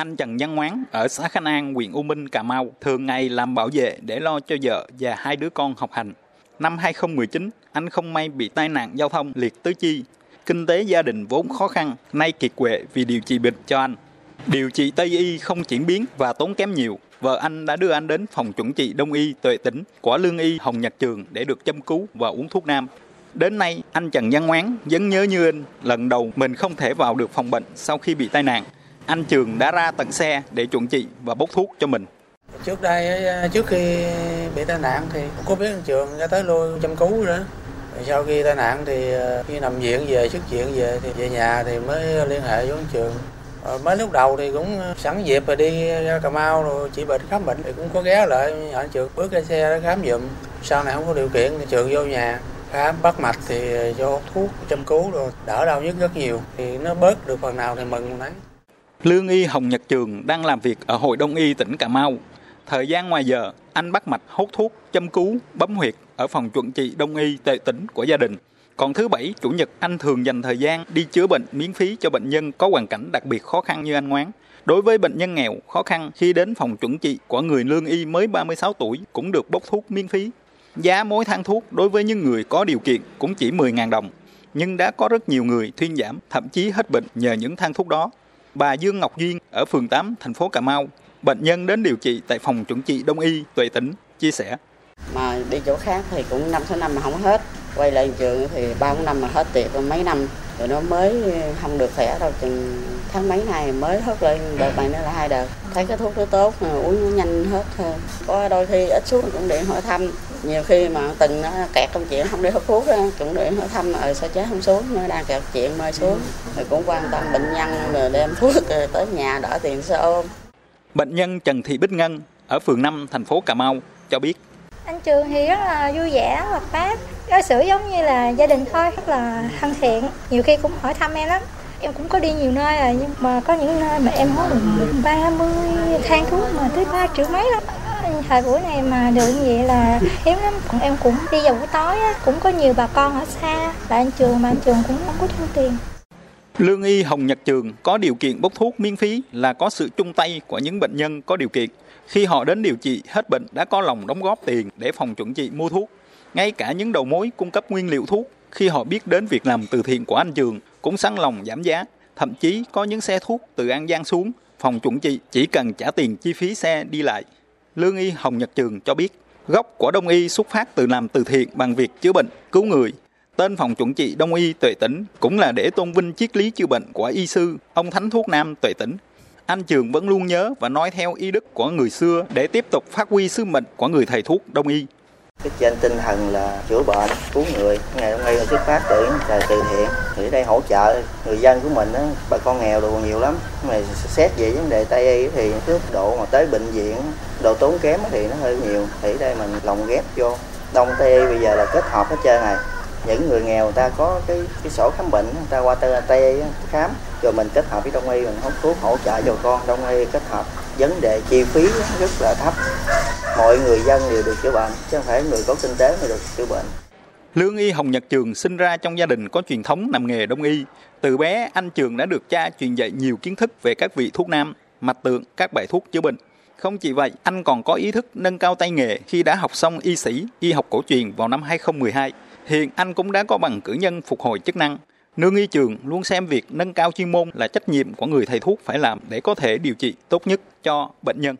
anh Trần Văn Ngoán ở xã Khánh An, huyện U Minh, Cà Mau thường ngày làm bảo vệ để lo cho vợ và hai đứa con học hành. Năm 2019, anh không may bị tai nạn giao thông liệt tứ chi. Kinh tế gia đình vốn khó khăn, nay kiệt quệ vì điều trị bệnh cho anh. Điều trị Tây y không chuyển biến và tốn kém nhiều. Vợ anh đã đưa anh đến phòng chuẩn trị Đông y Tuệ Tĩnh của Lương y Hồng Nhật Trường để được châm cứu và uống thuốc nam. Đến nay, anh Trần Văn Ngoán vẫn nhớ như in, lần đầu mình không thể vào được phòng bệnh sau khi bị tai nạn. Anh Trường đã ra tận xe để chuẩn trị và bốc thuốc cho mình. Trước đây, trước khi bị tai nạn thì có biết anh Trường ra tới lôi chăm cứu nữa. Sau khi tai nạn thì ờ, khi nằm viện về, xuất viện về thì về nhà thì mới liên hệ với anh Trường. Rồi mới lúc đầu thì cũng ờ, sẵn dịp rồi đi ra Cà Mau rồi chỉ bệnh khám bệnh thì cũng có ghé lại anh Trường bước ra xe để khám giùm. Sau này không có điều kiện thì Trường vô nhà khám bắt mạch thì cho thuốc chăm cứu rồi đỡ đau nhức rất nhiều thì nó bớt được phần nào thì mừng đấy. Lương y Hồng Nhật Trường đang làm việc ở Hội Đông y tỉnh Cà Mau. Thời gian ngoài giờ, anh bắt mạch hút thuốc, châm cứu, bấm huyệt ở phòng chuẩn trị Đông y tệ tỉnh của gia đình. Còn thứ bảy, chủ nhật anh thường dành thời gian đi chữa bệnh miễn phí cho bệnh nhân có hoàn cảnh đặc biệt khó khăn như anh Ngoán. Đối với bệnh nhân nghèo, khó khăn khi đến phòng chuẩn trị của người lương y mới 36 tuổi cũng được bốc thuốc miễn phí. Giá mỗi thang thuốc đối với những người có điều kiện cũng chỉ 10.000 đồng. Nhưng đã có rất nhiều người thuyên giảm, thậm chí hết bệnh nhờ những thang thuốc đó. Bà Dương Ngọc Duyên ở phường 8, thành phố Cà Mau, bệnh nhân đến điều trị tại phòng chuẩn trị Đông y Tuệ Tĩnh, chia sẻ. Mà đi chỗ khác thì cũng năm số năm mà không hết. Quay lại trường thì ba năm mà hết tiệc mấy năm rồi nó mới không được khỏe đâu chừng tháng mấy này mới hết lên đợt này nữa là hai đợt. Thấy cái thuốc nó tốt mà uống nó nhanh hết hơn có đôi khi ít xuống cũng điện hỏi thăm. Nhiều khi mà từng nó kẹt trong chuyện không đi hút thuốc đó, cũng điện hỏi thăm ở sao chế không xuống? Nó đang kẹt chuyện mời xuống. Rồi cũng quan tâm bệnh nhân rồi đem thuốc rồi tới nhà đỡ tiền xe ôm. Bệnh nhân Trần Thị Bích Ngân ở phường 5 thành phố Cà Mau cho biết anh Trường thì rất là vui vẻ, hoạt bát, đối xử giống như là gia đình thôi, rất là thân thiện. Nhiều khi cũng hỏi thăm em lắm. Em cũng có đi nhiều nơi rồi nhưng mà có những nơi mà em hối được 30 thang thuốc mà tới 3 triệu mấy lắm. Thời buổi này mà được như vậy là hiếm lắm. Còn em cũng đi vào buổi tối á, cũng có nhiều bà con ở xa là anh Trường mà anh Trường cũng không có thu tiền. Lương y Hồng Nhật Trường có điều kiện bốc thuốc miễn phí là có sự chung tay của những bệnh nhân có điều kiện. Khi họ đến điều trị hết bệnh đã có lòng đóng góp tiền để phòng chuẩn trị mua thuốc. Ngay cả những đầu mối cung cấp nguyên liệu thuốc khi họ biết đến việc làm từ thiện của anh Trường cũng sẵn lòng giảm giá. Thậm chí có những xe thuốc từ An Giang xuống, phòng chuẩn trị chỉ cần trả tiền chi phí xe đi lại. Lương y Hồng Nhật Trường cho biết, gốc của Đông y xuất phát từ làm từ thiện bằng việc chữa bệnh, cứu người. Tên phòng chuẩn trị Đông y Tuệ Tĩnh cũng là để tôn vinh triết lý chữa bệnh của y sư, ông Thánh Thuốc Nam Tuệ Tĩnh. Anh Trường vẫn luôn nhớ và nói theo y đức của người xưa để tiếp tục phát huy sứ mệnh của người thầy thuốc Đông y. cái trên tinh thần là chữa bệnh cứu người. Ngày hôm nay là xuất phát từ là từ thiện. Thì ở đây hỗ trợ người dân của mình á bà con nghèo đồ nhiều lắm. Mà xét về vấn đề tây y thì cái mức độ mà tới bệnh viện độ tốn kém thì nó hơi nhiều. Thì ở đây mình lồng ghép vô. Đông tây y bây giờ là kết hợp hết trơn này những người nghèo người ta có cái cái sổ khám bệnh người ta qua tây tây khám rồi mình kết hợp với đông y mình hút thuốc hỗ trợ cho con đông y kết hợp vấn đề chi phí rất là thấp mọi người dân đều được chữa bệnh chứ không phải người có kinh tế mới được chữa bệnh Lương y Hồng Nhật Trường sinh ra trong gia đình có truyền thống làm nghề đông y. Từ bé, anh Trường đã được cha truyền dạy nhiều kiến thức về các vị thuốc nam, mạch tượng, các bài thuốc chữa bệnh. Không chỉ vậy, anh còn có ý thức nâng cao tay nghề khi đã học xong y sĩ, y học cổ truyền vào năm 2012. Hiện anh cũng đã có bằng cử nhân phục hồi chức năng. Nương y trường luôn xem việc nâng cao chuyên môn là trách nhiệm của người thầy thuốc phải làm để có thể điều trị tốt nhất cho bệnh nhân.